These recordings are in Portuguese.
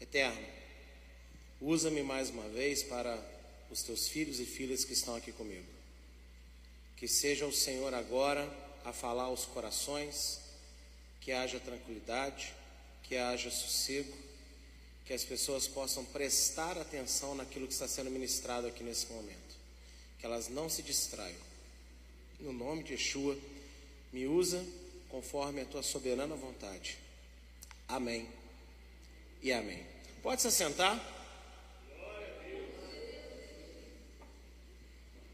Eterno, usa-me mais uma vez para os teus filhos e filhas que estão aqui comigo. Que seja o Senhor agora a falar aos corações, que haja tranquilidade, que haja sossego, que as pessoas possam prestar atenção naquilo que está sendo ministrado aqui nesse momento, que elas não se distraiam. No nome de Yeshua, me usa conforme a tua soberana vontade. Amém e amém. Pode se assentar.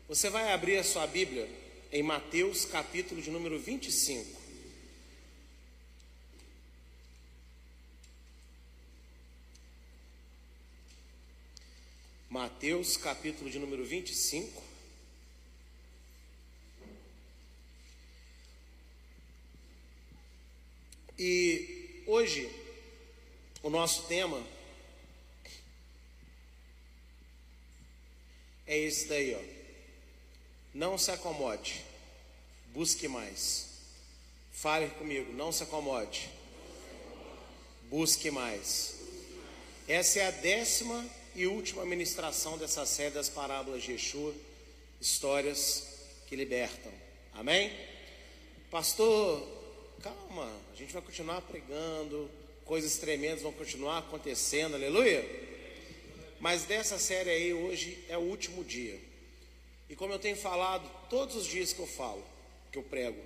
Você vai abrir a sua Bíblia em Mateus, capítulo de número 25. Mateus, capítulo de número 25. E hoje o nosso tema é esse daí, ó. Não se acomode, busque mais. Fale comigo, não se acomode, busque mais. Essa é a décima e última ministração dessa série das parábolas de Yeshua, histórias que libertam. Amém? Pastor, calma, a gente vai continuar pregando, coisas tremendas vão continuar acontecendo, aleluia. Mas dessa série aí, hoje é o último dia. E como eu tenho falado todos os dias que eu falo, que eu prego,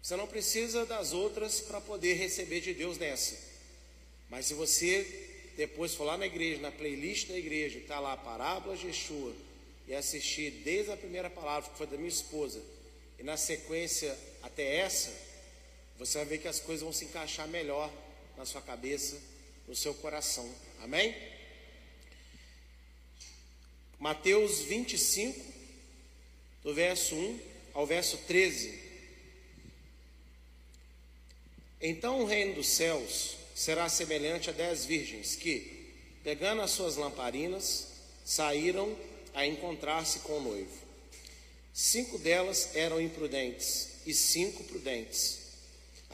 você não precisa das outras para poder receber de Deus nessa. Mas se você depois for lá na igreja, na playlist da igreja, está lá a parábola de Yeshua, e assistir desde a primeira palavra, que foi da minha esposa, e na sequência até essa, você vai ver que as coisas vão se encaixar melhor na sua cabeça, no seu coração. Amém? Mateus 25, do verso 1 ao verso 13. Então o reino dos céus será semelhante a dez virgens que, pegando as suas lamparinas, saíram a encontrar-se com o noivo. Cinco delas eram imprudentes e cinco prudentes.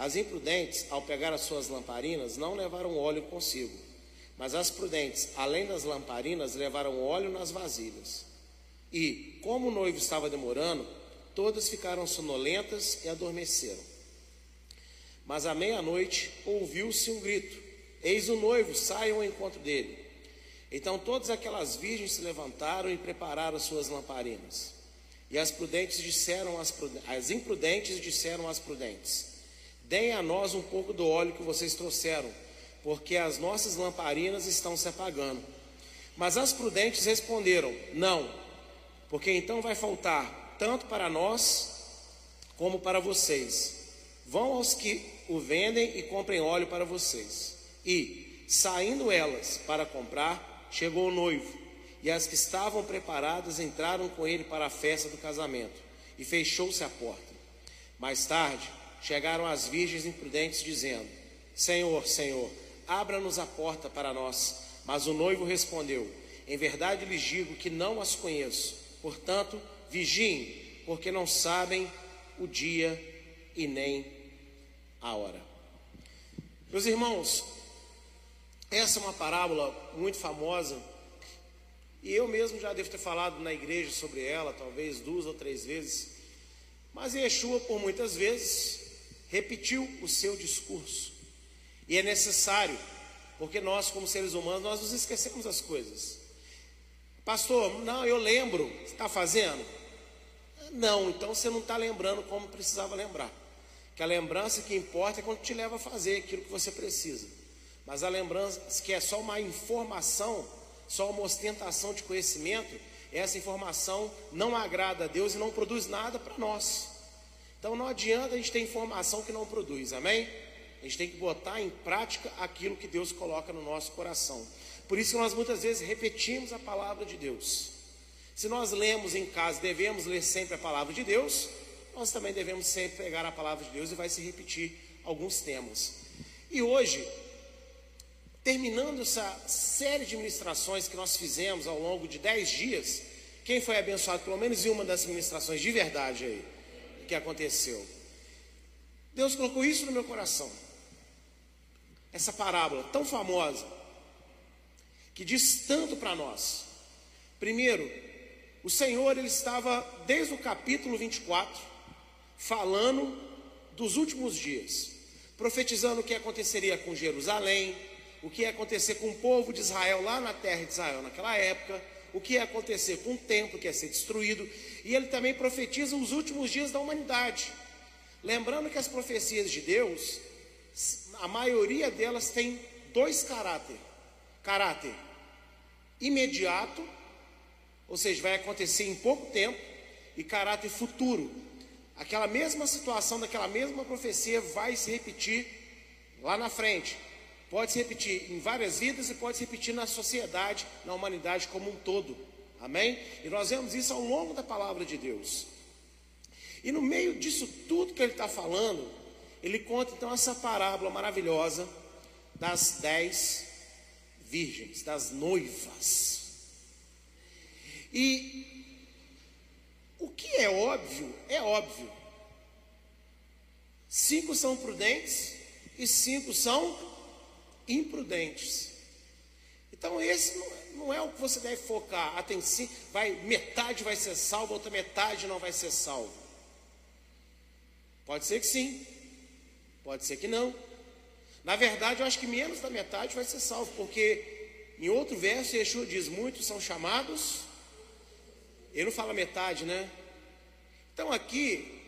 As imprudentes, ao pegar as suas lamparinas, não levaram óleo consigo, mas as prudentes, além das lamparinas, levaram óleo nas vasilhas. E, como o noivo estava demorando, todas ficaram sonolentas e adormeceram. Mas à meia-noite ouviu-se um grito: Eis o noivo, saiam ao encontro dele. Então todas aquelas virgens se levantaram e prepararam as suas lamparinas. E as prudentes disseram às as imprudentes disseram às prudentes: Deem a nós um pouco do óleo que vocês trouxeram, porque as nossas lamparinas estão se apagando. Mas as prudentes responderam: Não, porque então vai faltar tanto para nós como para vocês. Vão aos que o vendem e comprem óleo para vocês. E, saindo elas para comprar, chegou o noivo, e as que estavam preparadas entraram com ele para a festa do casamento, e fechou-se a porta. Mais tarde, chegaram as virgens imprudentes, dizendo: Senhor, Senhor, abra-nos a porta para nós. Mas o noivo respondeu: Em verdade lhes digo que não as conheço. Portanto, vigiem, porque não sabem o dia e nem a hora. Meus irmãos, essa é uma parábola muito famosa. E eu mesmo já devo ter falado na igreja sobre ela, talvez duas ou três vezes. Mas Yeshua, por muitas vezes, repetiu o seu discurso. E é necessário, porque nós, como seres humanos, nós nos esquecemos das coisas. Pastor, não, eu lembro. Está fazendo? Não, então você não está lembrando como precisava lembrar. Que a lembrança que importa é quando te leva a fazer aquilo que você precisa. Mas a lembrança que é só uma informação, só uma ostentação de conhecimento, essa informação não agrada a Deus e não produz nada para nós. Então não adianta a gente ter informação que não produz, amém? A gente tem que botar em prática aquilo que Deus coloca no nosso coração. Por isso nós muitas vezes repetimos a palavra de Deus. Se nós lemos em casa, devemos ler sempre a palavra de Deus, nós também devemos sempre pegar a palavra de Deus e vai se repetir alguns temas. E hoje, terminando essa série de ministrações que nós fizemos ao longo de dez dias, quem foi abençoado pelo menos em uma das ministrações de verdade aí? Que aconteceu. Deus colocou isso no meu coração. Essa parábola tão famosa que diz tanto para nós. Primeiro, o Senhor ele estava desde o capítulo 24 falando dos últimos dias, profetizando o que aconteceria com Jerusalém, o que ia acontecer com o povo de Israel lá na terra de Israel naquela época, o que ia acontecer com o templo que ia ser destruído, e ele também profetiza os últimos dias da humanidade. Lembrando que as profecias de Deus, a maioria delas tem dois caráter, caráter imediato, ou seja, vai acontecer em pouco tempo, e caráter futuro. Aquela mesma situação daquela mesma profecia vai se repetir lá na frente. Pode se repetir em várias vidas e pode se repetir na sociedade, na humanidade como um todo. Amém? E nós vemos isso ao longo da palavra de Deus. E no meio disso tudo que ele está falando, ele conta então essa parábola maravilhosa das dez virgens, das noivas. E o que é óbvio, é óbvio. Cinco são prudentes e cinco são imprudentes. Então esse não é o que você deve focar. Atenção, vai metade vai ser salvo, outra metade não vai ser salvo. Pode ser que sim, pode ser que não. Na verdade, eu acho que menos da metade vai ser salvo, porque em outro verso, Yeshua diz: muitos são chamados, ele não fala metade, né? Então aqui,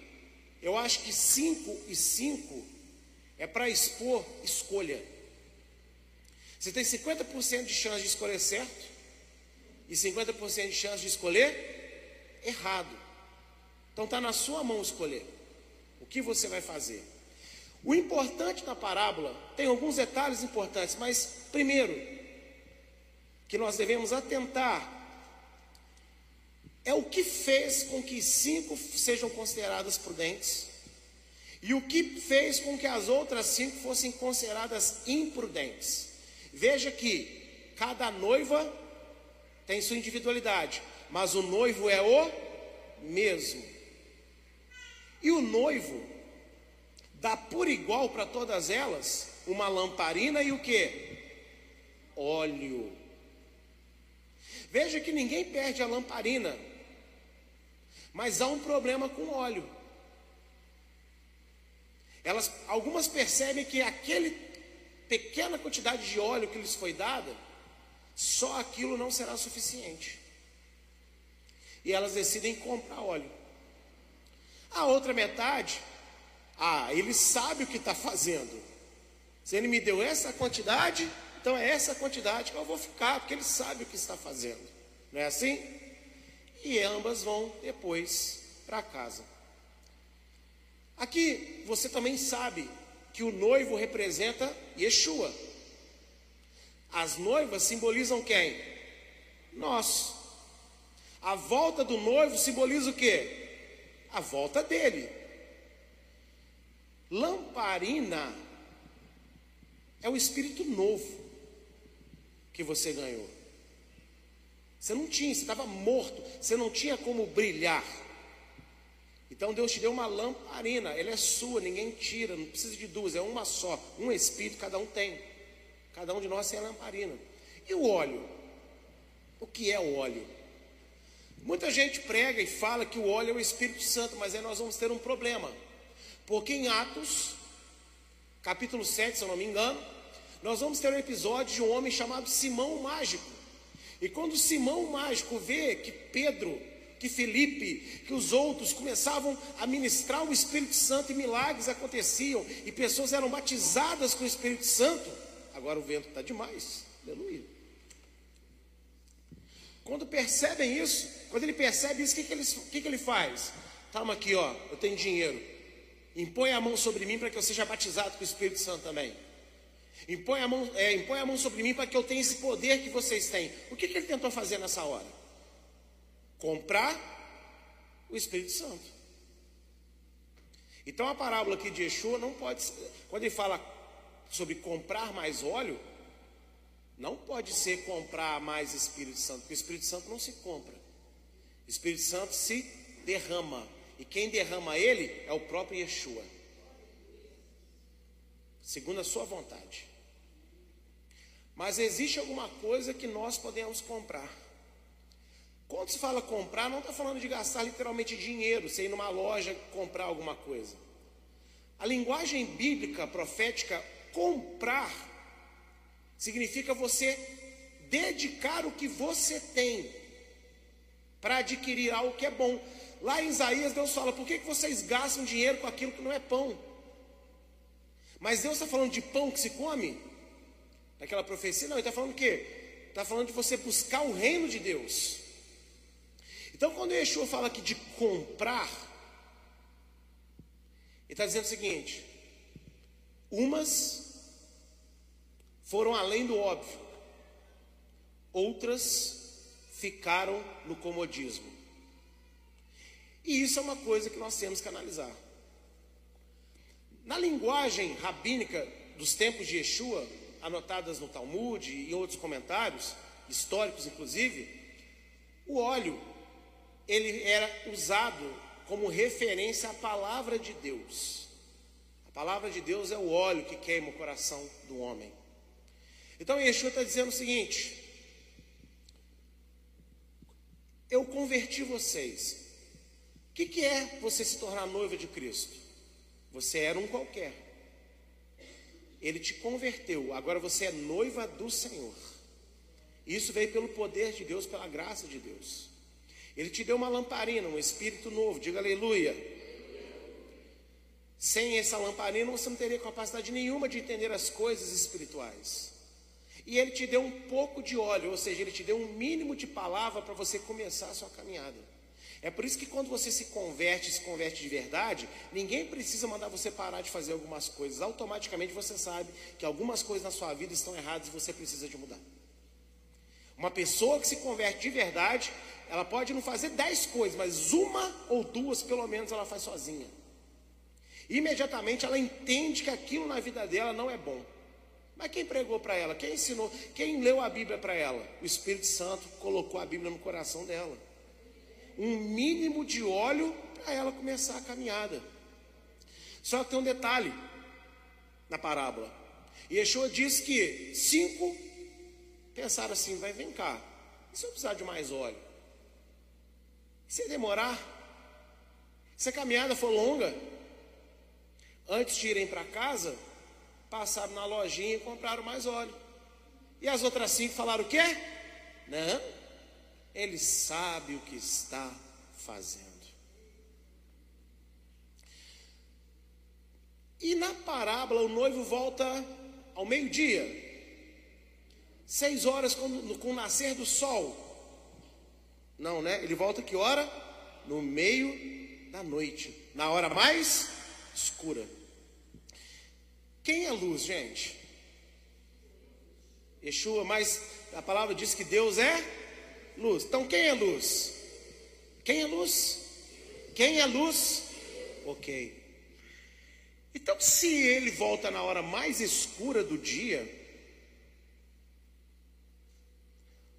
eu acho que 5 e 5 é para expor escolha. Você tem 50% de chance de escolher certo e 50% de chance de escolher errado. Então está na sua mão escolher o que você vai fazer. O importante da parábola tem alguns detalhes importantes, mas primeiro que nós devemos atentar é o que fez com que cinco sejam consideradas prudentes e o que fez com que as outras cinco fossem consideradas imprudentes. Veja que cada noiva tem sua individualidade, mas o noivo é o mesmo. E o noivo dá por igual para todas elas uma lamparina e o que? Óleo. Veja que ninguém perde a lamparina, mas há um problema com o óleo. Elas, algumas percebem que aquele pequena quantidade de óleo que lhes foi dada, só aquilo não será suficiente. E elas decidem comprar óleo. A outra metade, ah, ele sabe o que está fazendo. Se ele me deu essa quantidade, então é essa quantidade que eu vou ficar, porque ele sabe o que está fazendo. Não é assim? E ambas vão depois para casa. Aqui você também sabe que o noivo representa Yeshua. As noivas simbolizam quem? Nós. A volta do noivo simboliza o quê? A volta dele. Lamparina é o espírito novo que você ganhou. Você não tinha, você estava morto, você não tinha como brilhar. Então Deus te deu uma lamparina, ela é sua, ninguém tira, não precisa de duas, é uma só, um espírito cada um tem. Cada um de nós tem a lamparina. E o óleo? O que é o óleo? Muita gente prega e fala que o óleo é o Espírito Santo, mas aí nós vamos ter um problema. Porque em Atos, capítulo 7, se eu não me engano, nós vamos ter um episódio de um homem chamado Simão Mágico. E quando Simão Mágico vê que Pedro que Felipe, que os outros começavam a ministrar o Espírito Santo e milagres aconteciam e pessoas eram batizadas com o Espírito Santo. Agora o vento está demais, aleluia. Quando percebem isso, quando ele percebe isso, o que, que, ele, que, que ele faz? Calma aqui, ó, eu tenho dinheiro. Impõe a mão sobre mim para que eu seja batizado com o Espírito Santo também. Impõe a mão, é, impõe a mão sobre mim para que eu tenha esse poder que vocês têm. O que, que ele tentou fazer nessa hora? Comprar o Espírito Santo. Então a parábola aqui de Yeshua não pode, quando ele fala sobre comprar mais óleo, não pode ser comprar mais Espírito Santo, porque o Espírito Santo não se compra. O Espírito Santo se derrama, e quem derrama ele é o próprio Yeshua. Segundo a sua vontade. Mas existe alguma coisa que nós podemos comprar. Quando se fala comprar, não está falando de gastar literalmente dinheiro, você ir numa loja comprar alguma coisa. A linguagem bíblica, profética, comprar, significa você dedicar o que você tem para adquirir algo que é bom. Lá em Isaías, Deus fala: por que, que vocês gastam dinheiro com aquilo que não é pão? Mas Deus está falando de pão que se come? Naquela profecia? Não, Ele está falando o quê? Está falando de você buscar o reino de Deus. Então, quando Yeshua fala aqui de comprar, ele está dizendo o seguinte: umas foram além do óbvio, outras ficaram no comodismo. E isso é uma coisa que nós temos que analisar. Na linguagem rabínica dos tempos de Yeshua, anotadas no Talmud e em outros comentários, históricos inclusive, o óleo ele era usado como referência à palavra de Deus. A palavra de Deus é o óleo que queima o coração do homem. Então Yeshua está dizendo o seguinte: Eu converti vocês. O que, que é você se tornar noiva de Cristo? Você era um qualquer. Ele te converteu, agora você é noiva do Senhor. Isso veio pelo poder de Deus, pela graça de Deus. Ele te deu uma lamparina, um espírito novo, diga aleluia. Sem essa lamparina você não teria capacidade nenhuma de entender as coisas espirituais. E ele te deu um pouco de óleo, ou seja, ele te deu um mínimo de palavra para você começar a sua caminhada. É por isso que quando você se converte, se converte de verdade, ninguém precisa mandar você parar de fazer algumas coisas. Automaticamente você sabe que algumas coisas na sua vida estão erradas e você precisa de mudar. Uma pessoa que se converte de verdade, ela pode não fazer dez coisas, mas uma ou duas, pelo menos, ela faz sozinha. Imediatamente ela entende que aquilo na vida dela não é bom. Mas quem pregou para ela? Quem ensinou? Quem leu a Bíblia para ela? O Espírito Santo colocou a Bíblia no coração dela. Um mínimo de óleo para ela começar a caminhada. Só que tem um detalhe na parábola. Yeshua diz que cinco pensaram assim: vai, vem cá, e se eu precisar de mais óleo? Se demorar, se a caminhada for longa, antes de irem para casa, passaram na lojinha e compraram mais óleo. E as outras cinco falaram o quê? Não, ele sabe o que está fazendo. E na parábola, o noivo volta ao meio-dia, seis horas com, com o nascer do sol. Não, né? Ele volta que hora? No meio da noite, na hora mais escura. Quem é luz, gente? Yeshua, mas a palavra diz que Deus é luz. Então quem é luz? Quem é luz? Quem é luz? Ok. Então, se ele volta na hora mais escura do dia,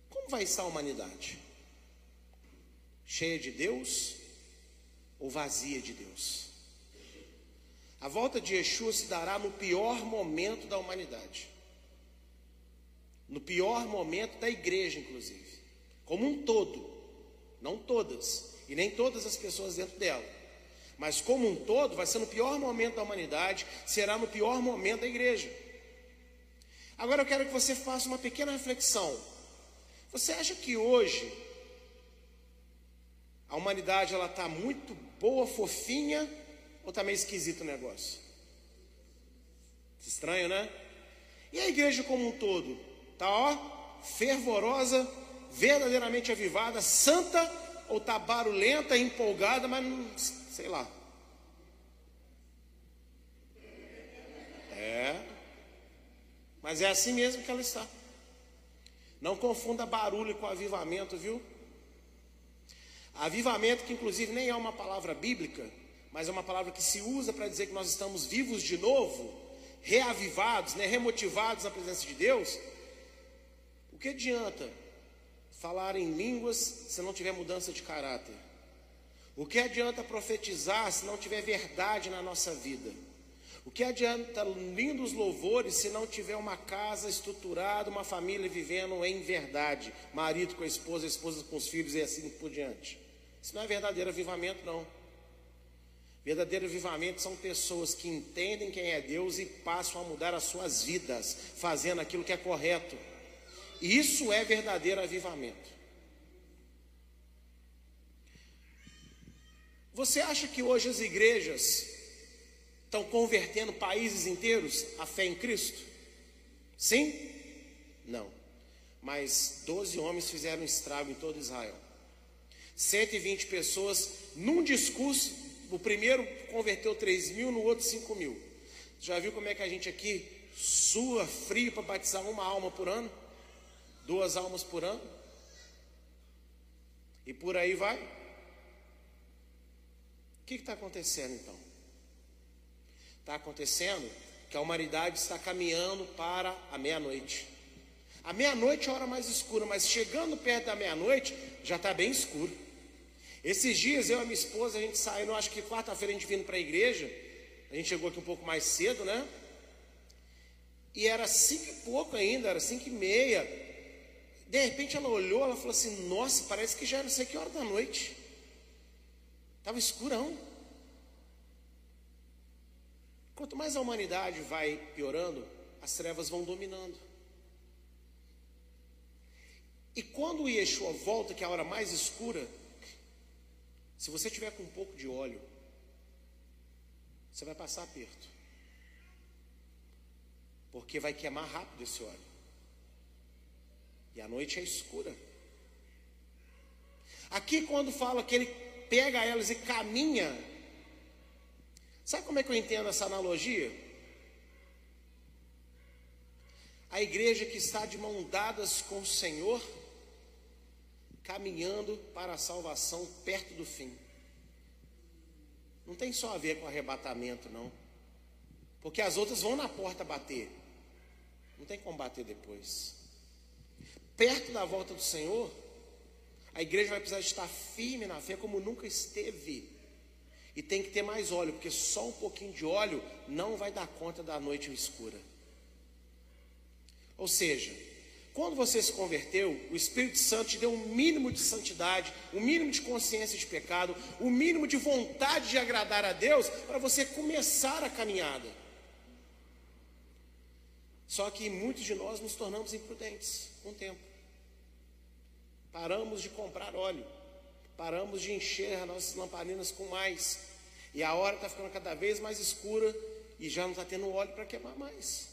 como vai estar a humanidade? Cheia de Deus ou vazia de Deus. A volta de Yeshua se dará no pior momento da humanidade. No pior momento da igreja, inclusive. Como um todo. Não todas. E nem todas as pessoas dentro dela. Mas como um todo, vai ser no pior momento da humanidade, será no pior momento da igreja. Agora eu quero que você faça uma pequena reflexão. Você acha que hoje a humanidade ela está muito boa, fofinha, ou está meio esquisito o negócio? Estranho, né? E a igreja como um todo? Tá ó, fervorosa, verdadeiramente avivada, santa, ou tá barulhenta, empolgada, mas não, sei lá. É. Mas é assim mesmo que ela está. Não confunda barulho com avivamento, viu? Avivamento, que inclusive nem é uma palavra bíblica, mas é uma palavra que se usa para dizer que nós estamos vivos de novo, reavivados, né, remotivados na presença de Deus. O que adianta falar em línguas se não tiver mudança de caráter? O que adianta profetizar se não tiver verdade na nossa vida? O que adianta lindos louvores se não tiver uma casa estruturada, uma família vivendo em verdade, marido com a esposa, a esposa com os filhos e assim por diante? Isso não é verdadeiro avivamento, não. Verdadeiro avivamento são pessoas que entendem quem é Deus e passam a mudar as suas vidas, fazendo aquilo que é correto. Isso é verdadeiro avivamento. Você acha que hoje as igrejas estão convertendo países inteiros à fé em Cristo? Sim? Não. Mas 12 homens fizeram estrago em todo Israel. 120 pessoas, num discurso, o primeiro converteu 3 mil, no outro 5 mil. Já viu como é que a gente aqui sua frio para batizar uma alma por ano? Duas almas por ano? E por aí vai. O que está acontecendo então? Está acontecendo que a humanidade está caminhando para a meia-noite. A meia-noite é a hora mais escura, mas chegando perto da meia-noite já está bem escuro. Esses dias eu e minha esposa, a gente saiu, acho que quarta-feira a gente vindo para a igreja, a gente chegou aqui um pouco mais cedo, né? E era cinco e pouco ainda, era cinco e meia. De repente ela olhou, ela falou assim, nossa, parece que já era não sei que hora da noite. Estava escurão. Quanto mais a humanidade vai piorando, as trevas vão dominando. E quando o Yeshua volta, que é a hora mais escura, se você tiver com um pouco de óleo, você vai passar aperto. Porque vai queimar rápido esse óleo. E a noite é escura. Aqui, quando fala que ele pega elas e caminha Sabe como é que eu entendo essa analogia? A igreja que está de mão dadas com o Senhor, caminhando para a salvação perto do fim. Não tem só a ver com arrebatamento, não. Porque as outras vão na porta bater. Não tem como bater depois. Perto da volta do Senhor, a igreja vai precisar estar firme na fé como nunca esteve. E tem que ter mais óleo, porque só um pouquinho de óleo não vai dar conta da noite escura. Ou seja, quando você se converteu, o Espírito Santo te deu um mínimo de santidade, um mínimo de consciência de pecado, um mínimo de vontade de agradar a Deus para você começar a caminhada. Só que muitos de nós nos tornamos imprudentes com o tempo. Paramos de comprar óleo paramos de encher as nossas lamparinas com mais. E a hora está ficando cada vez mais escura e já não está tendo óleo para queimar mais.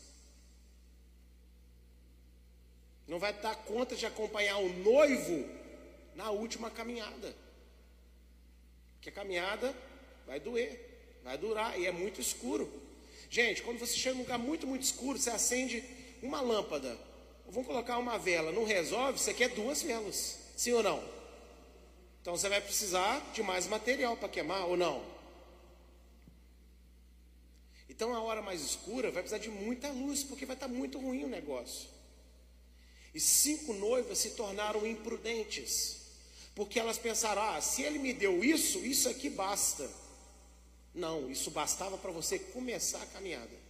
Não vai dar conta de acompanhar o noivo na última caminhada. Porque a caminhada vai doer, vai durar e é muito escuro. Gente, quando você chega num lugar muito, muito escuro, você acende uma lâmpada. Vamos colocar uma vela, não resolve, você quer duas velas. Sim ou não? Então você vai precisar de mais material para queimar ou não? Então a hora mais escura vai precisar de muita luz, porque vai estar muito ruim o negócio. E cinco noivas se tornaram imprudentes, porque elas pensaram: ah, se ele me deu isso, isso aqui basta. Não, isso bastava para você começar a caminhada.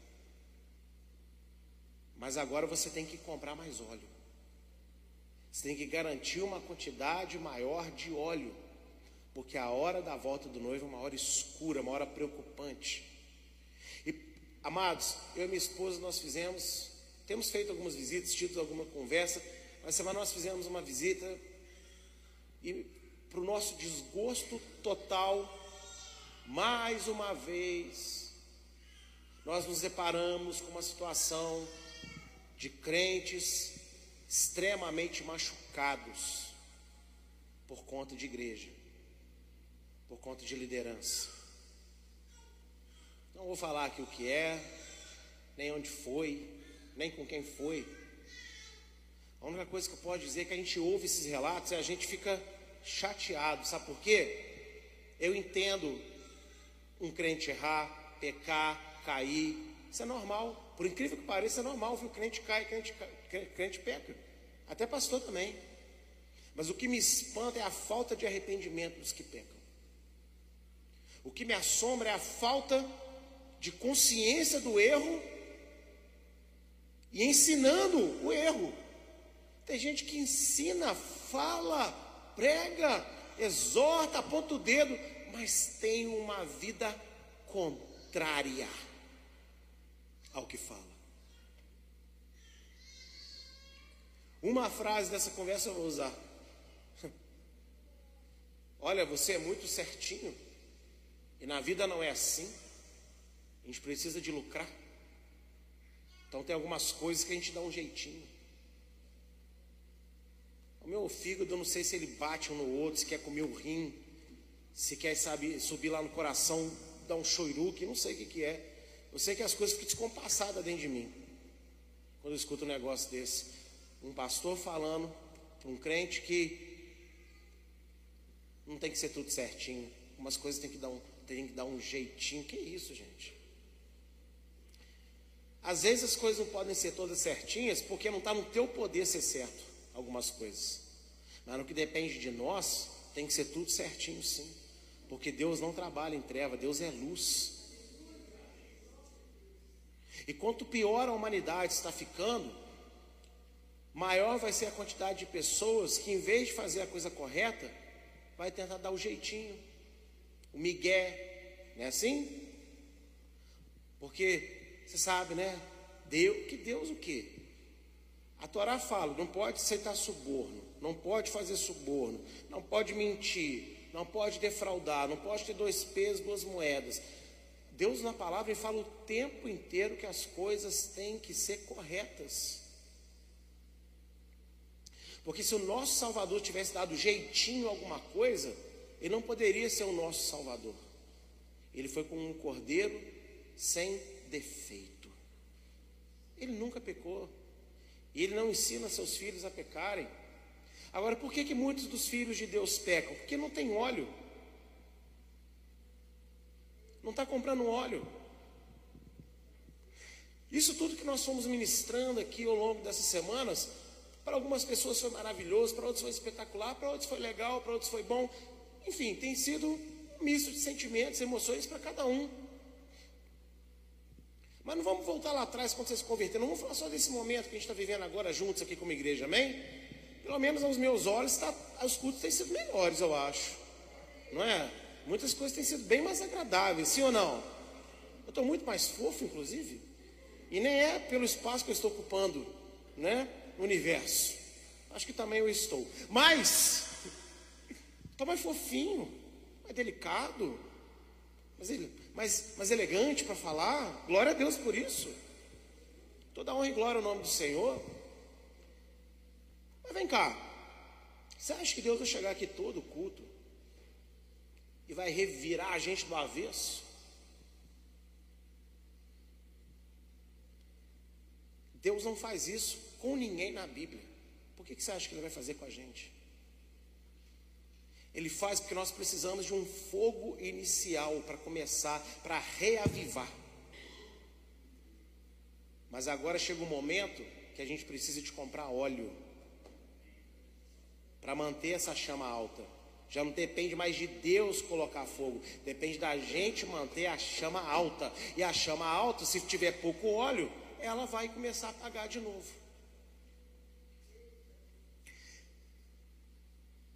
Mas agora você tem que comprar mais óleo. Você tem que garantir uma quantidade maior de óleo, porque a hora da volta do noivo é uma hora escura, uma hora preocupante. E, amados, eu e minha esposa nós fizemos, temos feito algumas visitas, tido alguma conversa, mas semana nós fizemos uma visita e para o nosso desgosto total, mais uma vez, nós nos deparamos com uma situação de crentes extremamente machucados por conta de igreja, por conta de liderança. Não vou falar aqui o que é, nem onde foi, nem com quem foi. A única coisa que eu posso dizer é que a gente ouve esses relatos e a gente fica chateado, sabe por quê? Eu entendo um crente errar, pecar, cair, isso é normal. Por incrível que pareça, é normal, viu? Crente cai, crente, crente peca. Até pastor também. Mas o que me espanta é a falta de arrependimento dos que pecam. O que me assombra é a falta de consciência do erro e ensinando o erro. Tem gente que ensina, fala, prega, exorta, aponta o dedo, mas tem uma vida contrária ao que fala. Uma frase dessa conversa eu vou usar. Olha, você é muito certinho. E na vida não é assim. A gente precisa de lucrar. Então tem algumas coisas que a gente dá um jeitinho. O meu fígado, eu não sei se ele bate um no outro, se quer comer o rim, se quer sabe, subir lá no coração, dar um choiruque, não sei o que, que é. Eu sei que as coisas ficam descompassadas dentro de mim. Quando eu escuto um negócio desse. Um pastor falando para um crente que não tem que ser tudo certinho. Umas coisas tem que dar um, tem que dar um jeitinho. Que isso, gente? Às vezes as coisas não podem ser todas certinhas porque não está no teu poder ser certo algumas coisas. Mas no que depende de nós, tem que ser tudo certinho sim. Porque Deus não trabalha em treva, Deus é luz. E quanto pior a humanidade está ficando, maior vai ser a quantidade de pessoas que, em vez de fazer a coisa correta, vai tentar dar o jeitinho, o migué, não é assim? Porque você sabe, né? Deus, que Deus o quê? A Torá fala, não pode aceitar suborno, não pode fazer suborno, não pode mentir, não pode defraudar, não pode ter dois pesos, duas moedas. Deus na palavra fala o tempo inteiro que as coisas têm que ser corretas. Porque se o nosso Salvador tivesse dado jeitinho a alguma coisa, ele não poderia ser o nosso Salvador. Ele foi como um cordeiro sem defeito. Ele nunca pecou. E ele não ensina seus filhos a pecarem. Agora, por que, que muitos dos filhos de Deus pecam? Porque não tem óleo. Não está comprando óleo. Isso tudo que nós fomos ministrando aqui ao longo dessas semanas, para algumas pessoas foi maravilhoso, para outros foi espetacular, para outros foi legal, para outros foi bom. Enfim, tem sido um misto de sentimentos, emoções para cada um. Mas não vamos voltar lá atrás quando você se converter, não vamos falar só desse momento que a gente está vivendo agora juntos aqui como igreja, amém? Pelo menos aos meus olhos, tá, os cultos têm sido melhores, eu acho. Não é? Muitas coisas têm sido bem mais agradáveis, sim ou não? Eu estou muito mais fofo, inclusive. E nem é pelo espaço que eu estou ocupando, né? No universo. Acho que também eu estou. Mas, estou mais fofinho, mais delicado. Mas ele, mais, mais elegante para falar. Glória a Deus por isso. Toda honra e glória ao nome do Senhor. Mas vem cá. Você acha que Deus vai chegar aqui todo culto e vai revirar a gente do avesso? Deus não faz isso com ninguém na Bíblia. Por que, que você acha que Ele vai fazer com a gente? Ele faz porque nós precisamos de um fogo inicial para começar, para reavivar. Mas agora chega um momento que a gente precisa de comprar óleo para manter essa chama alta. Já não depende mais de Deus colocar fogo, depende da gente manter a chama alta. E a chama alta, se tiver pouco óleo, ela vai começar a apagar de novo.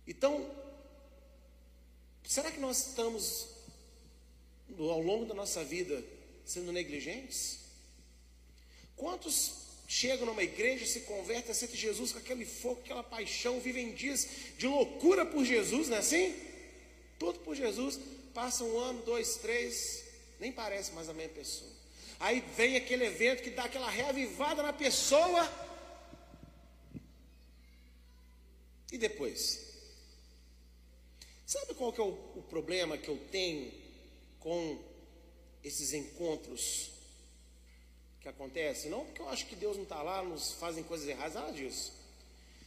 Então, Será que nós estamos, ao longo da nossa vida, sendo negligentes? Quantos chegam numa igreja, se convertem, aceitam Jesus com aquele fogo, aquela paixão, vivem dias de loucura por Jesus, não é assim? Tudo por Jesus, passa um ano, dois, três, nem parece mais a mesma pessoa. Aí vem aquele evento que dá aquela reavivada na pessoa. E depois? Sabe qual que é o, o problema que eu tenho com esses encontros que acontecem? Não porque eu acho que Deus não está lá, nos fazem coisas erradas, nada disso.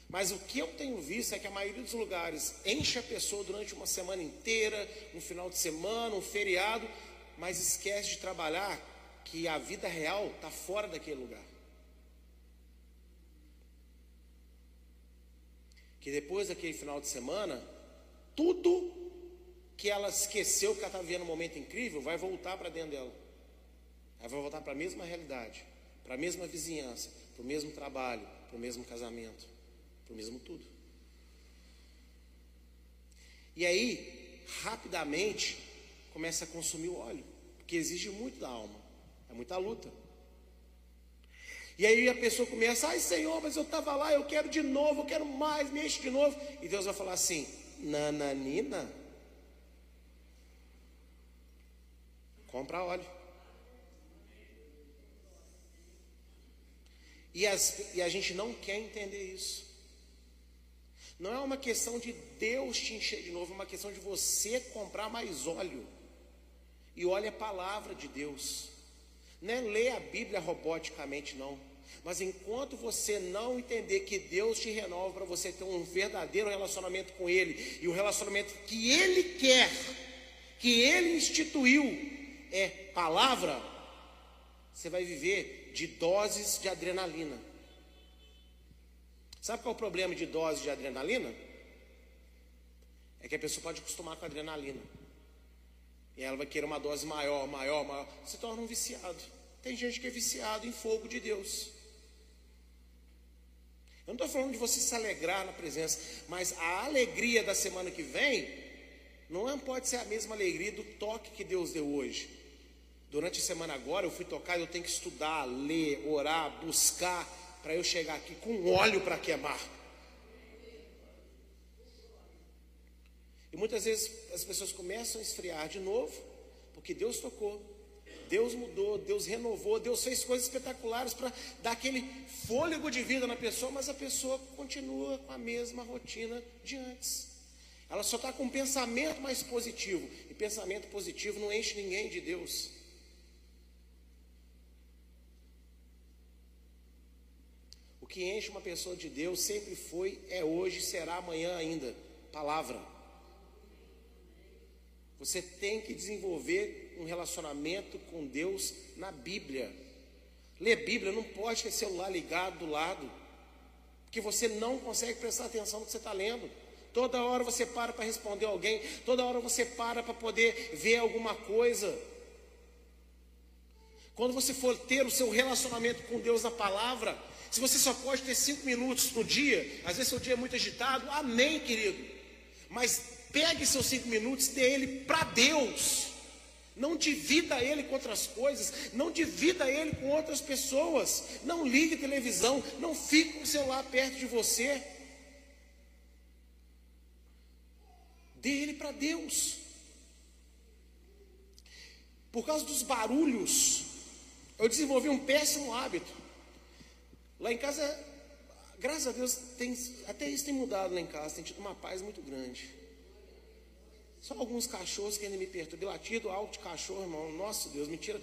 Mas o que eu tenho visto é que a maioria dos lugares enche a pessoa durante uma semana inteira, um final de semana, um feriado, mas esquece de trabalhar que a vida real está fora daquele lugar. Que depois daquele final de semana, tudo que ela esqueceu que ela estava vivendo um momento incrível vai voltar para dentro dela. Aí vai voltar para a mesma realidade, para a mesma vizinhança, para o mesmo trabalho, para o mesmo casamento, para o mesmo tudo. E aí, rapidamente, começa a consumir o óleo, porque exige muito da alma, é muita luta. E aí a pessoa começa, ai Senhor, mas eu estava lá, eu quero de novo, eu quero mais, me enche de novo. E Deus vai falar assim: Nananina, compra óleo. E, as, e a gente não quer entender isso. Não é uma questão de Deus te encher de novo, é uma questão de você comprar mais óleo. E óleo é palavra de Deus. Não é ler a Bíblia roboticamente, não. Mas enquanto você não entender que Deus te renova para você ter um verdadeiro relacionamento com Ele, e o relacionamento que Ele quer, que Ele instituiu, é palavra, você vai viver de doses de adrenalina. Sabe qual é o problema de dose de adrenalina? É que a pessoa pode acostumar com a adrenalina. E ela vai querer uma dose maior, maior, maior. Se torna um viciado. Tem gente que é viciado em fogo de Deus. Eu não estou falando de você se alegrar na presença, mas a alegria da semana que vem não é, pode ser a mesma alegria do toque que Deus deu hoje. Durante a semana agora eu fui tocar, eu tenho que estudar, ler, orar, buscar, para eu chegar aqui com óleo para queimar. E muitas vezes as pessoas começam a esfriar de novo, porque Deus tocou, Deus mudou, Deus renovou, Deus fez coisas espetaculares para dar aquele fôlego de vida na pessoa, mas a pessoa continua com a mesma rotina de antes. Ela só está com um pensamento mais positivo, e pensamento positivo não enche ninguém de Deus. O que enche uma pessoa de Deus sempre foi, é hoje, será amanhã ainda. Palavra. Você tem que desenvolver um relacionamento com Deus na Bíblia. Ler Bíblia não pode ter celular ligado do lado, porque você não consegue prestar atenção no que você está lendo. Toda hora você para para responder alguém, toda hora você para para poder ver alguma coisa. Quando você for ter o seu relacionamento com Deus na palavra, se você só pode ter cinco minutos no dia, às vezes seu dia é muito agitado, amém, querido. Mas pegue seus cinco minutos, dê ele para Deus. Não divida ele com outras coisas, não divida ele com outras pessoas. Não ligue televisão, não fique com o celular perto de você. Dê ele para Deus. Por causa dos barulhos, eu desenvolvi um péssimo hábito. Lá em casa, graças a Deus, tem, até isso tem mudado lá em casa, tem tido uma paz muito grande. Só alguns cachorros que ainda me perturbam. Latido alto de cachorro, irmão. Nossa Deus, mentira.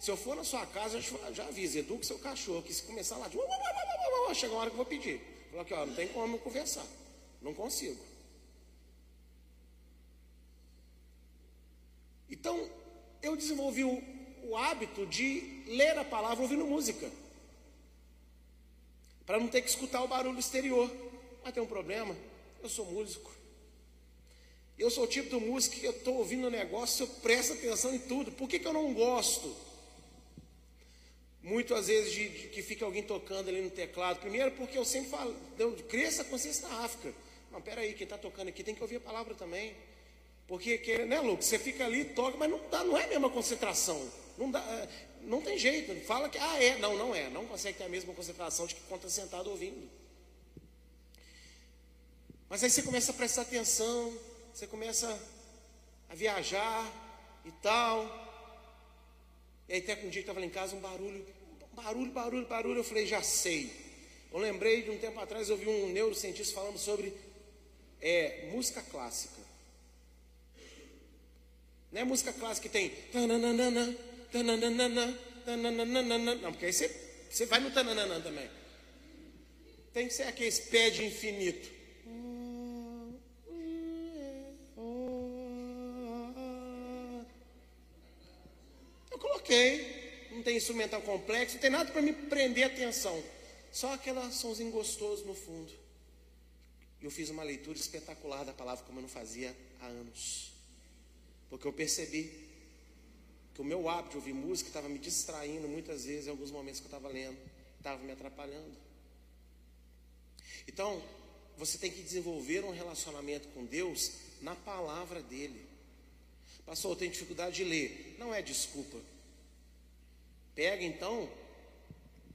Se eu for na sua casa, já, já avisa, eduque seu cachorro, que se começar latir, chega uma hora que eu vou pedir. Fala aqui, ó, não tem como conversar. Não consigo. Então, eu desenvolvi o, o hábito de ler a palavra ouvindo música. Para não ter que escutar o barulho exterior. Mas tem um problema, eu sou músico. Eu sou o tipo de músico que eu estou ouvindo o negócio, eu presto atenção em tudo. Por que, que eu não gosto? Muitas vezes de, de, que fica alguém tocando ali no teclado. Primeiro, porque eu sempre falo, eu cresça a consciência na África. Não, peraí, quem está tocando aqui tem que ouvir a palavra também. Porque, que, né, Lucas? Você fica ali, toca, mas não, dá, não é a mesma concentração. Não, dá, é, não tem jeito. Fala que, ah, é. Não, não é. Não consegue ter a mesma concentração de que quando está sentado ouvindo. Mas aí você começa a prestar atenção, você começa a viajar e tal. E aí até um dia que estava lá em casa, um barulho, barulho, barulho, barulho. Eu falei, já sei. Eu lembrei de um tempo atrás, eu vi um neurocientista falando sobre é, música clássica. Não é música clássica que tem. Não, porque aí você, você vai no tananana também. Tem que ser aquele pé de infinito. Coloquei, não tem instrumental complexo, não tem nada para me prender a atenção. Só aquele somzinho gostoso no fundo. Eu fiz uma leitura espetacular da palavra como eu não fazia há anos. Porque eu percebi que o meu hábito de ouvir música estava me distraindo muitas vezes em alguns momentos que eu estava lendo, estava me atrapalhando. Então, você tem que desenvolver um relacionamento com Deus na palavra dele. Pastor, eu tenho dificuldade de ler. Não é desculpa. Pega então,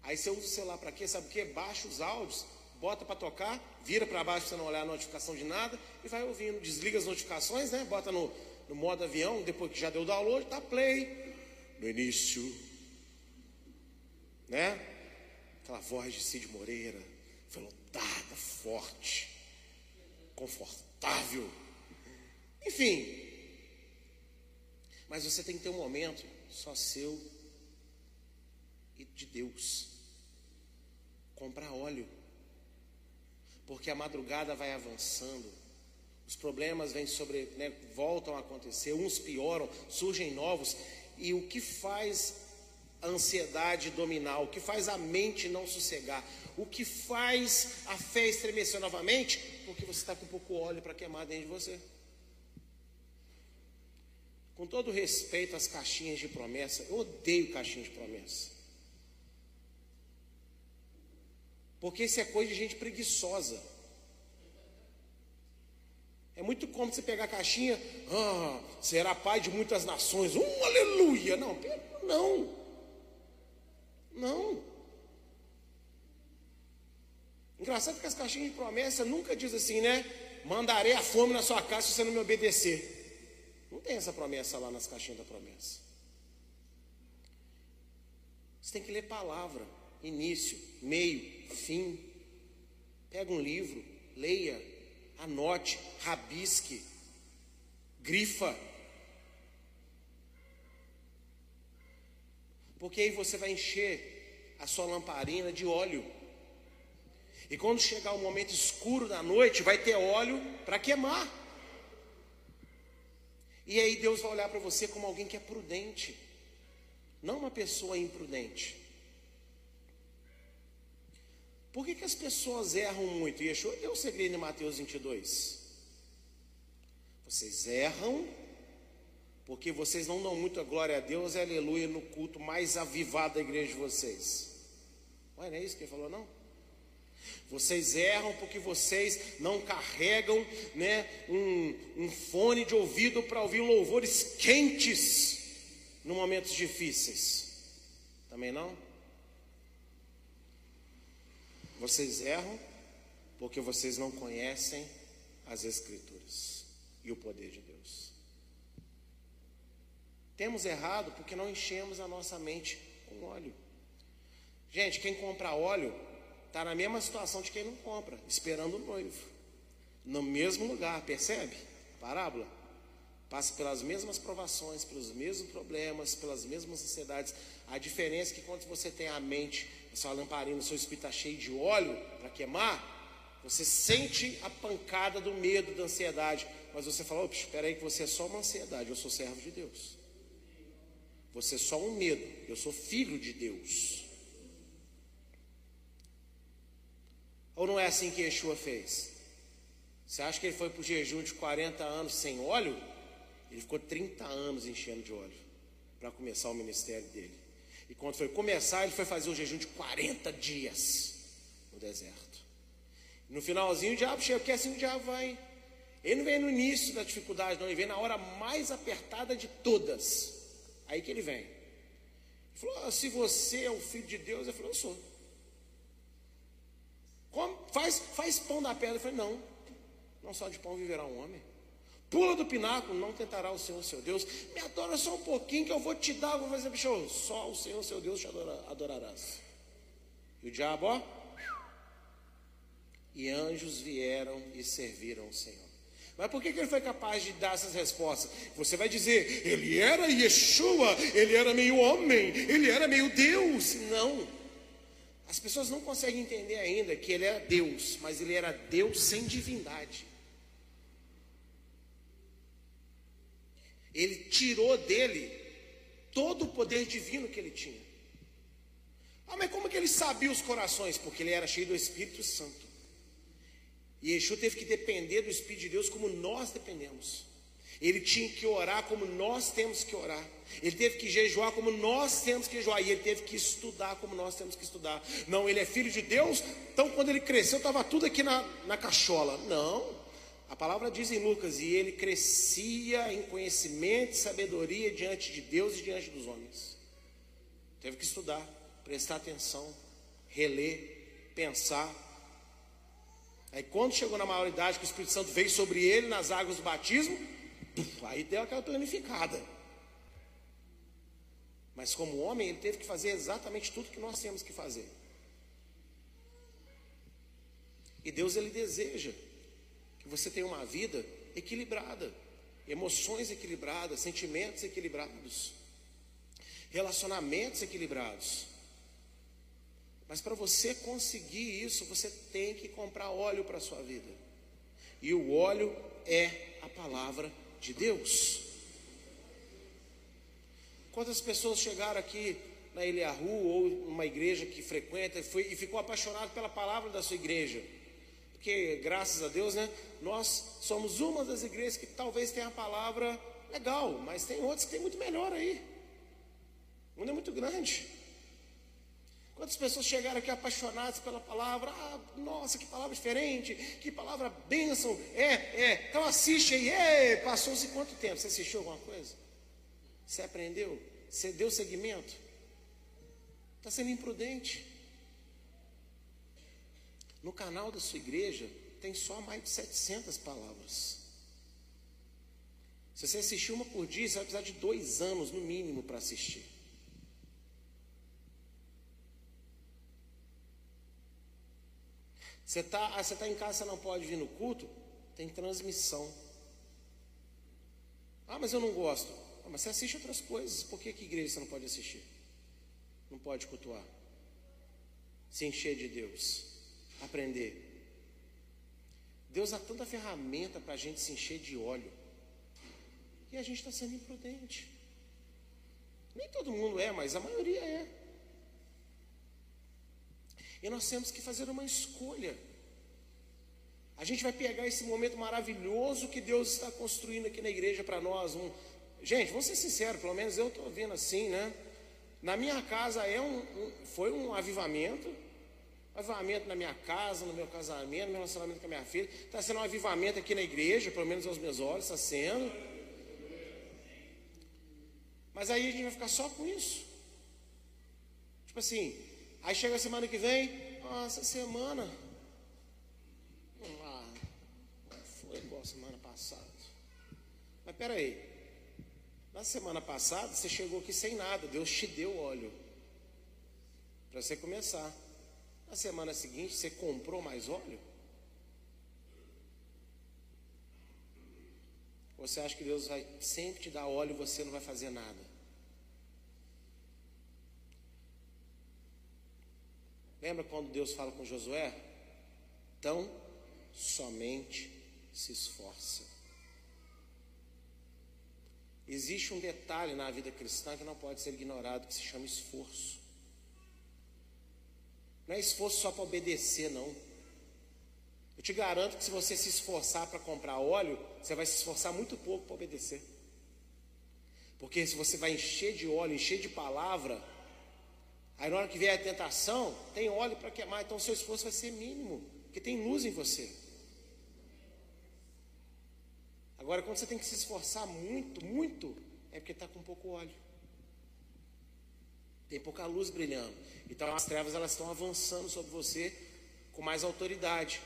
aí você usa o celular para quê? Sabe o quê? Baixa os áudios, bota para tocar, vira para baixo para você não olhar a notificação de nada e vai ouvindo. Desliga as notificações, né? Bota no, no modo avião, depois que já deu download, tá play. No início, né? Aquela voz de Cid Moreira, velutada, forte, confortável. Enfim, mas você tem que ter um momento só seu e de Deus. Comprar óleo. Porque a madrugada vai avançando. Os problemas vêm sobre, né, voltam a acontecer, uns pioram, surgem novos. E o que faz a ansiedade dominar? O que faz a mente não sossegar? O que faz a fé estremecer novamente? Porque você está com pouco óleo para queimar dentro de você. Com todo respeito às caixinhas de promessa, eu odeio caixinha de promessa. Porque isso é coisa de gente preguiçosa. É muito cômodo você pegar a caixinha, ah, será pai de muitas nações, um aleluia. Não, não. Não. Engraçado que as caixinhas de promessa nunca diz assim, né? Mandarei a fome na sua casa se você não me obedecer. Não tem essa promessa lá nas caixinhas da promessa. Você tem que ler palavra, início, meio, fim. Pega um livro, leia, anote, rabisque, grifa. Porque aí você vai encher a sua lamparina de óleo. E quando chegar o momento escuro da noite, vai ter óleo para queimar. E aí Deus vai olhar para você como alguém que é prudente, não uma pessoa imprudente. Por que, que as pessoas erram muito? Yeshua deu o segredo em Mateus 22. Vocês erram porque vocês não dão muita glória a Deus, aleluia, no culto mais avivado da igreja de vocês. Ué, não é isso que ele falou, não? Vocês erram porque vocês não carregam né, um, um fone de ouvido para ouvir louvores quentes no momentos difíceis. Também não? Vocês erram porque vocês não conhecem as Escrituras e o poder de Deus. Temos errado porque não enchemos a nossa mente com óleo. Gente, quem compra óleo está na mesma situação de quem não compra, esperando o noivo. No mesmo lugar, percebe? Parábola. Passa pelas mesmas provações, pelos mesmos problemas, pelas mesmas ansiedades. A diferença é que quando você tem a mente, sua lamparina, seu espírito está cheio de óleo para queimar, você sente a pancada do medo, da ansiedade. Mas você fala, opa, espera aí que você é só uma ansiedade, eu sou servo de Deus. Você é só um medo, eu sou filho de Deus. Ou não é assim que Yeshua fez? Você acha que ele foi para o jejum de 40 anos sem óleo? Ele ficou 30 anos enchendo de óleo para começar o ministério dele. E quando foi começar, ele foi fazer um jejum de 40 dias no deserto. No finalzinho, o diabo chega, porque assim o diabo vai. Ele não vem no início da dificuldade, não, ele vem na hora mais apertada de todas. Aí que ele vem. Ele falou: ah, se você é o filho de Deus, ele falou: eu sou. Come, faz, faz pão da pedra. Eu falei, não, não só de pão viverá um homem. Pula do pináculo, não tentará o Senhor seu Deus. Me adora só um pouquinho que eu vou te dar. Vou fazer, bicho, só o Senhor seu Deus te adora, adorarás. E o diabo, ó. E anjos vieram e serviram o Senhor. Mas por que, que ele foi capaz de dar essas respostas? Você vai dizer, ele era Yeshua, ele era meio homem, ele era meio Deus. Não. As pessoas não conseguem entender ainda que ele era Deus, mas ele era Deus sem divindade. Ele tirou dele todo o poder divino que ele tinha. Ah, mas como que ele sabia os corações? Porque ele era cheio do Espírito Santo. E Yeshua teve que depender do Espírito de Deus como nós dependemos. Ele tinha que orar como nós temos que orar. Ele teve que jejuar como nós temos que jejuar. E ele teve que estudar como nós temos que estudar. Não, ele é filho de Deus. Então, quando ele cresceu, estava tudo aqui na, na cachola. Não. A palavra diz em Lucas: e ele crescia em conhecimento e sabedoria diante de Deus e diante dos homens. Teve que estudar, prestar atenção, reler, pensar. Aí, quando chegou na maioridade, que o Espírito Santo veio sobre ele nas águas do batismo, aí deu aquela planificada. Mas como homem, ele teve que fazer exatamente tudo que nós temos que fazer. E Deus ele deseja você tenha uma vida equilibrada, emoções equilibradas, sentimentos equilibrados, relacionamentos equilibrados. Mas para você conseguir isso, você tem que comprar óleo para a sua vida. E o óleo é a palavra de Deus. Quantas pessoas chegaram aqui na Eliahu ou numa igreja que frequenta e, foi, e ficou apaixonado pela palavra da sua igreja? Porque, graças a Deus, né, nós somos uma das igrejas que talvez tenha a palavra legal, mas tem outras que tem muito melhor aí. O mundo é muito grande. Quantas pessoas chegaram aqui apaixonadas pela palavra? Ah, nossa, que palavra diferente, que palavra bênção. É, é. Então assiste aí. Passou-se quanto tempo? Você assistiu alguma coisa? Você aprendeu? Você deu seguimento? Está sendo imprudente. No canal da sua igreja tem só mais de 700 palavras. Se você assistir uma por dia, você vai precisar de dois anos no mínimo para assistir. Você está ah, você tá em casa, você não pode vir no culto? Tem transmissão. Ah, mas eu não gosto. Ah, mas você assiste outras coisas. Por que, que igreja você não pode assistir? Não pode cultuar. Se encher de Deus. Aprender. Deus dá tanta ferramenta para a gente se encher de óleo. E a gente está sendo imprudente. Nem todo mundo é, mas a maioria é. E nós temos que fazer uma escolha. A gente vai pegar esse momento maravilhoso que Deus está construindo aqui na igreja para nós. Um... Gente, vamos ser sinceros, pelo menos eu estou vendo assim, né? Na minha casa é um, um, foi um avivamento, avivamento na minha casa, no meu casamento, no meu relacionamento com a minha filha. Está sendo um avivamento aqui na igreja, pelo menos aos meus olhos, está sendo. Mas aí a gente vai ficar só com isso. Tipo assim, aí chega a semana que vem, ah, essa semana. Ah, não foi igual semana passada. Mas peraí. Na semana passada você chegou aqui sem nada, Deus te deu óleo. Para você começar. Na semana seguinte, você comprou mais óleo? Você acha que Deus vai sempre te dar óleo e você não vai fazer nada? Lembra quando Deus fala com Josué? Então, somente se esforça. Existe um detalhe na vida cristã que não pode ser ignorado, que se chama esforço. Não é esforço só para obedecer, não. Eu te garanto que se você se esforçar para comprar óleo, você vai se esforçar muito pouco para obedecer. Porque se você vai encher de óleo, encher de palavra, aí na hora que vier a tentação, tem óleo para queimar, então seu esforço vai ser mínimo, porque tem luz em você. Agora, quando você tem que se esforçar muito, muito, é porque está com pouco óleo. Tem pouca luz brilhando. Então as trevas elas estão avançando sobre você com mais autoridade.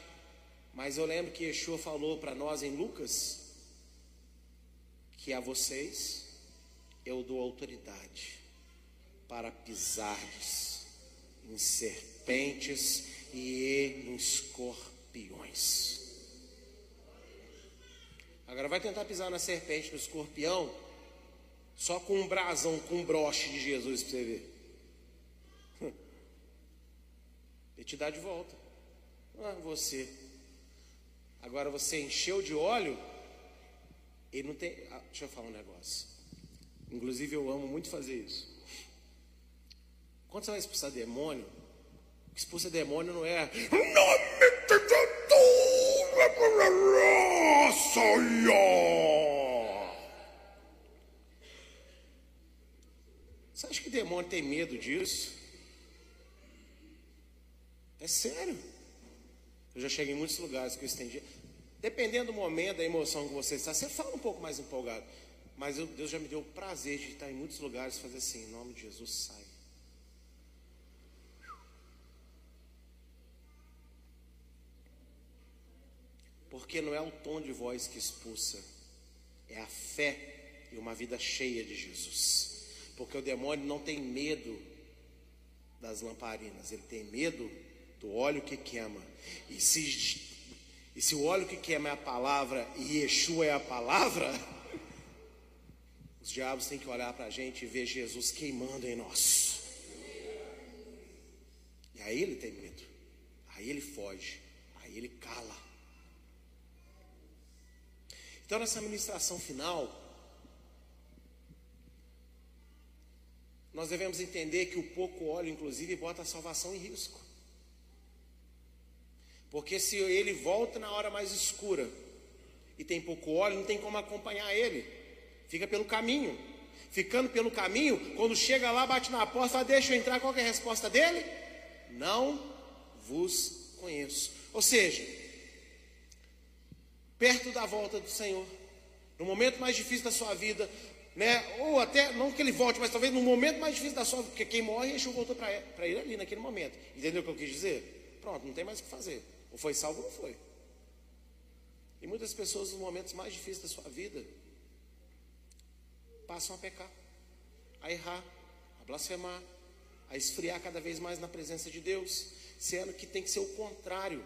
Mas eu lembro que Yeshua falou para nós em Lucas que a vocês eu dou autoridade para pisardes em serpentes e em escorpiões. Agora vai tentar pisar na serpente, no escorpião, só com um brasão, com um broche de Jesus para você ver. Ele te dá de volta. Ah, você. Agora você encheu de óleo ele não tem. Ah, deixa eu falar um negócio. Inclusive eu amo muito fazer isso. Quando você vai expulsar demônio, expulsa demônio não é. Nome de Jesus, Você acha que demônio tem medo disso? É sério. Eu já cheguei em muitos lugares que eu estendi. Dependendo do momento, da emoção que você está, você fala um pouco mais empolgado. Mas eu, Deus já me deu o prazer de estar em muitos lugares fazer assim, em nome de Jesus, sai. Porque não é o tom de voz que expulsa, é a fé e uma vida cheia de Jesus. Porque o demônio não tem medo das lamparinas, ele tem medo do óleo que queima. E se, e se o óleo que queima é a palavra e Yeshua é a palavra, os diabos têm que olhar para a gente e ver Jesus queimando em nós. E aí ele tem medo, aí ele foge, aí ele cala. Então, nessa ministração final, nós devemos entender que o pouco óleo, inclusive, bota a salvação em risco. Porque se ele volta na hora mais escura e tem pouco óleo, não tem como acompanhar ele. Fica pelo caminho. Ficando pelo caminho, quando chega lá, bate na porta, fala, deixa eu entrar, qual é a resposta dele? Não vos conheço. Ou seja, perto da volta do Senhor, no momento mais difícil da sua vida, né? Ou até, não que ele volte, mas talvez no momento mais difícil da sua vida, porque quem morre, Yeshua voltou para ele ali naquele momento. Entendeu o que eu quis dizer? Pronto, não tem mais o que fazer. Ou foi salvo ou não foi. E muitas pessoas, nos momentos mais difíceis da sua vida, passam a pecar, a errar, a blasfemar, a esfriar cada vez mais na presença de Deus, sendo que tem que ser o contrário.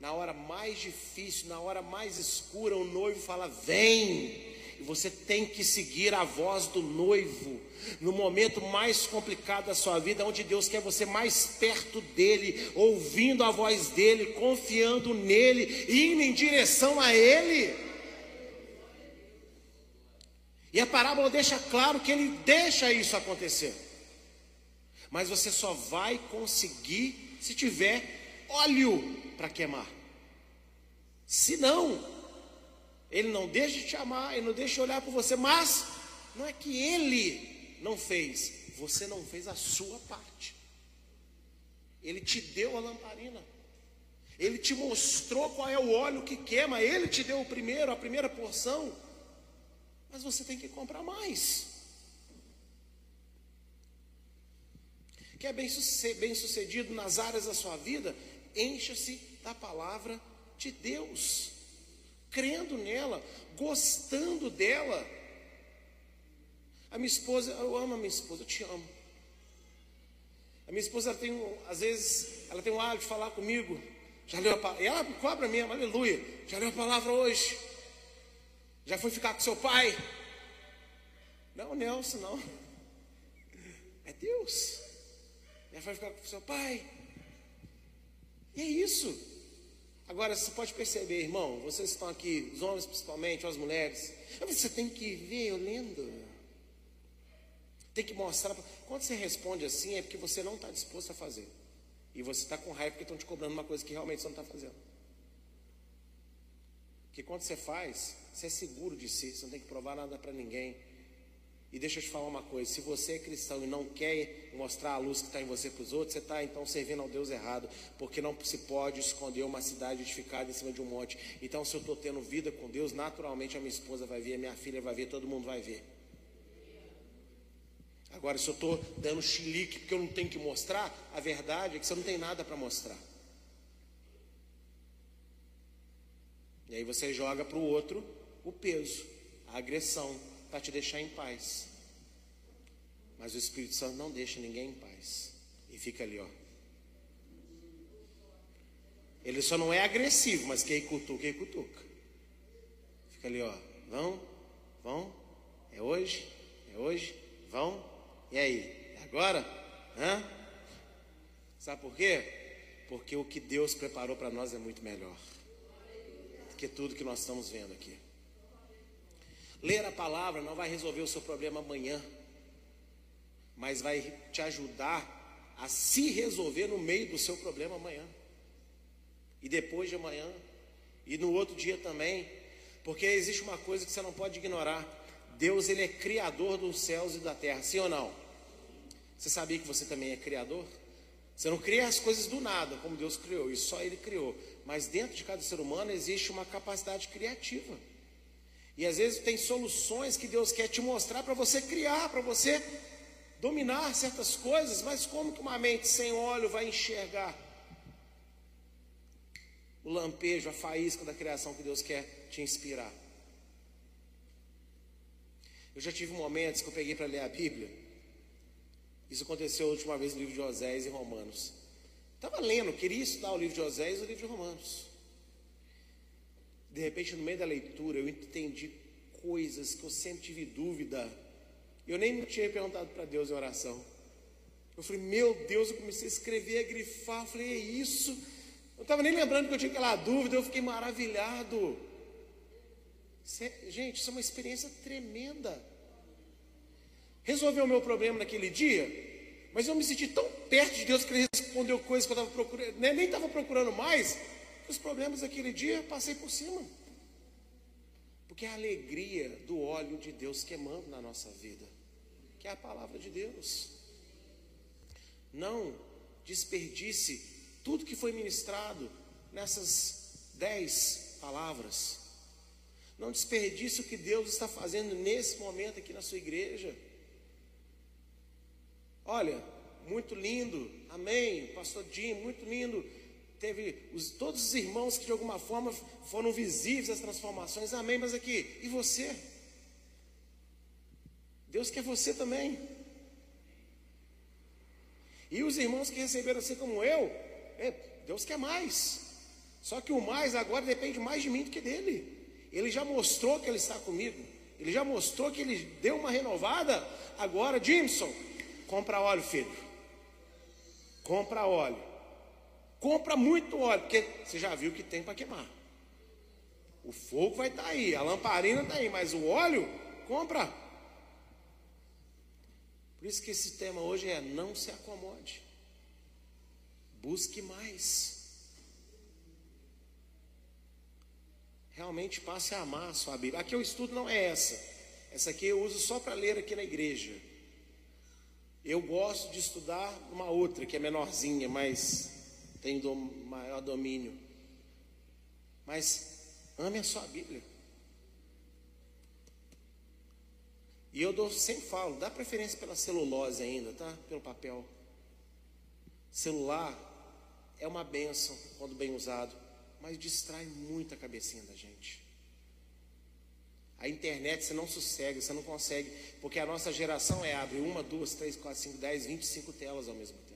Na hora mais difícil, na hora mais escura, o noivo fala: Vem, e você tem que seguir a voz do noivo. No momento mais complicado da sua vida, onde Deus quer você mais perto dele, ouvindo a voz dele, confiando nele, indo em direção a ele. E a parábola deixa claro que ele deixa isso acontecer. Mas você só vai conseguir se tiver óleo para queimar. Se não, ele não deixa de te amar, ele não deixa de olhar por você, mas não é que ele não fez, você não fez a sua parte. Ele te deu a lamparina. Ele te mostrou qual é o óleo que queima. Ele te deu o primeiro, a primeira porção. Mas você tem que comprar mais. Quer bem, bem sucedido nas áreas da sua vida? Encha-se da palavra de Deus crendo nela, gostando dela. A minha esposa, eu amo a minha esposa, eu te amo. A minha esposa ela tem, às vezes, ela tem um hábito de falar comigo. Já leu a palavra, e ela cobra mesmo, aleluia. Já leu a palavra hoje. Já foi ficar com seu pai? Não, Nelson, não. É Deus. Já foi ficar com seu pai. E é isso. Agora, você pode perceber, irmão, vocês estão aqui, os homens principalmente, as mulheres, você tem que ver eu lendo. Tem que mostrar. Quando você responde assim, é porque você não está disposto a fazer. E você está com raiva porque estão te cobrando uma coisa que realmente você não está fazendo. Porque quando você faz, você é seguro de si, você não tem que provar nada para ninguém. E deixa eu te falar uma coisa: se você é cristão e não quer mostrar a luz que está em você para os outros, você está então servindo ao Deus errado, porque não se pode esconder uma cidade edificada em cima de um monte. Então, se eu estou tendo vida com Deus, naturalmente a minha esposa vai ver, a minha filha vai ver, todo mundo vai ver. Agora, se eu estou dando chilique porque eu não tenho que mostrar, a verdade é que você não tem nada para mostrar. E aí você joga para o outro o peso, a agressão para te deixar em paz. Mas o Espírito Santo não deixa ninguém em paz. E fica ali, ó. Ele só não é agressivo, mas quem cutuca, quem cutuca. Fica ali, ó. Vão, vão. É hoje, é hoje, vão. E aí? É agora? Hã? Sabe por quê? Porque o que Deus preparou para nós é muito melhor do que tudo que nós estamos vendo aqui. Ler a palavra não vai resolver o seu problema amanhã, mas vai te ajudar a se resolver no meio do seu problema amanhã, e depois de amanhã, e no outro dia também, porque existe uma coisa que você não pode ignorar: Deus, Ele é criador dos céus e da terra, sim ou não? Você sabia que você também é criador? Você não cria as coisas do nada, como Deus criou, e só Ele criou. Mas dentro de cada ser humano existe uma capacidade criativa. E às vezes tem soluções que Deus quer te mostrar para você criar, para você dominar certas coisas, mas como que uma mente sem óleo vai enxergar o lampejo, a faísca da criação que Deus quer te inspirar? Eu já tive momentos que eu peguei para ler a Bíblia. Isso aconteceu a última vez no livro de Oséias e Romanos. Estava lendo, queria estudar o livro de Oséias e o livro de Romanos. De repente, no meio da leitura, eu entendi coisas que eu sempre tive dúvida. Eu nem tinha perguntado para Deus em oração. Eu falei, meu Deus, eu comecei a escrever, a grifar. Eu falei, é isso. Eu não estava nem lembrando que eu tinha aquela dúvida, eu fiquei maravilhado. É, gente, isso é uma experiência tremenda. Resolveu o meu problema naquele dia, mas eu me senti tão perto de Deus que Ele respondeu coisas que eu estava procurando, né, nem estava procurando mais, os problemas daquele dia passei por cima. Porque é a alegria do óleo de Deus queimando na nossa vida, que é a palavra de Deus. Não desperdice tudo que foi ministrado nessas dez palavras. Não desperdice o que Deus está fazendo nesse momento aqui na sua igreja. Olha, muito lindo, amém, Pastor Jim, muito lindo teve os, todos os irmãos que de alguma forma foram visíveis as transformações, amém. Mas aqui, e você? Deus quer você também. E os irmãos que receberam assim como eu, é, Deus quer mais. Só que o mais agora depende mais de mim do que dele. Ele já mostrou que ele está comigo. Ele já mostrou que ele deu uma renovada. Agora, Jimson, compra óleo, filho. Compra óleo. Compra muito óleo, porque você já viu que tem para queimar. O fogo vai estar tá aí, a lamparina está aí, mas o óleo, compra. Por isso que esse tema hoje é não se acomode. Busque mais. Realmente passe a amar a sua Bíblia. Aqui o estudo não é essa. Essa aqui eu uso só para ler aqui na igreja. Eu gosto de estudar uma outra que é menorzinha, mas tem maior domínio. Mas ame a sua Bíblia. E eu dou, sempre falo, dá preferência pela celulose ainda, tá? Pelo papel. Celular é uma benção quando bem usado, mas distrai muito a cabecinha da gente. A internet você não sossega, você não consegue, porque a nossa geração é abre uma, duas, três, quatro, cinco, dez, vinte e cinco telas ao mesmo tempo.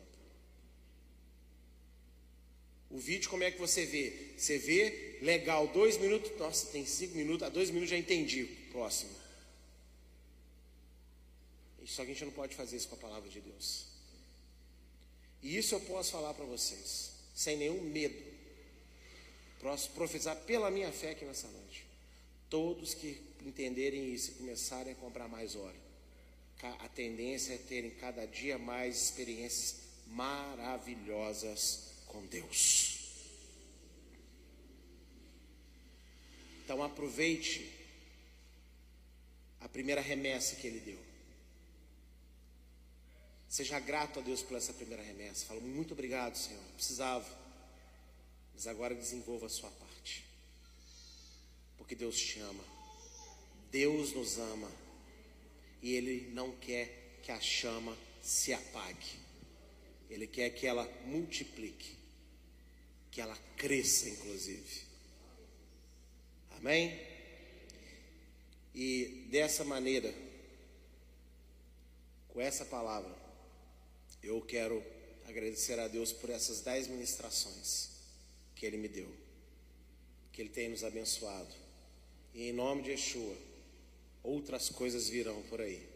O vídeo, como é que você vê? Você vê, legal, dois minutos, nossa, tem cinco minutos, a dois minutos já entendi. Próximo. Só que a gente não pode fazer isso com a palavra de Deus. E isso eu posso falar para vocês, sem nenhum medo. Posso profetizar pela minha fé aqui nessa noite. Todos que entenderem isso e começarem a comprar mais óleo, a tendência é terem cada dia mais experiências maravilhosas com Deus. Então aproveite a primeira remessa que Ele deu. Seja grato a Deus por essa primeira remessa. Fala, muito obrigado, Senhor. Precisava. Mas agora desenvolva a sua parte. Porque Deus te ama. Deus nos ama. E Ele não quer que a chama se apague. Ele quer que ela multiplique que ela cresça, inclusive. Amém? E dessa maneira, com essa palavra, eu quero agradecer a Deus por essas dez ministrações que Ele me deu, que Ele tem nos abençoado. E em nome de Yeshua, outras coisas virão por aí.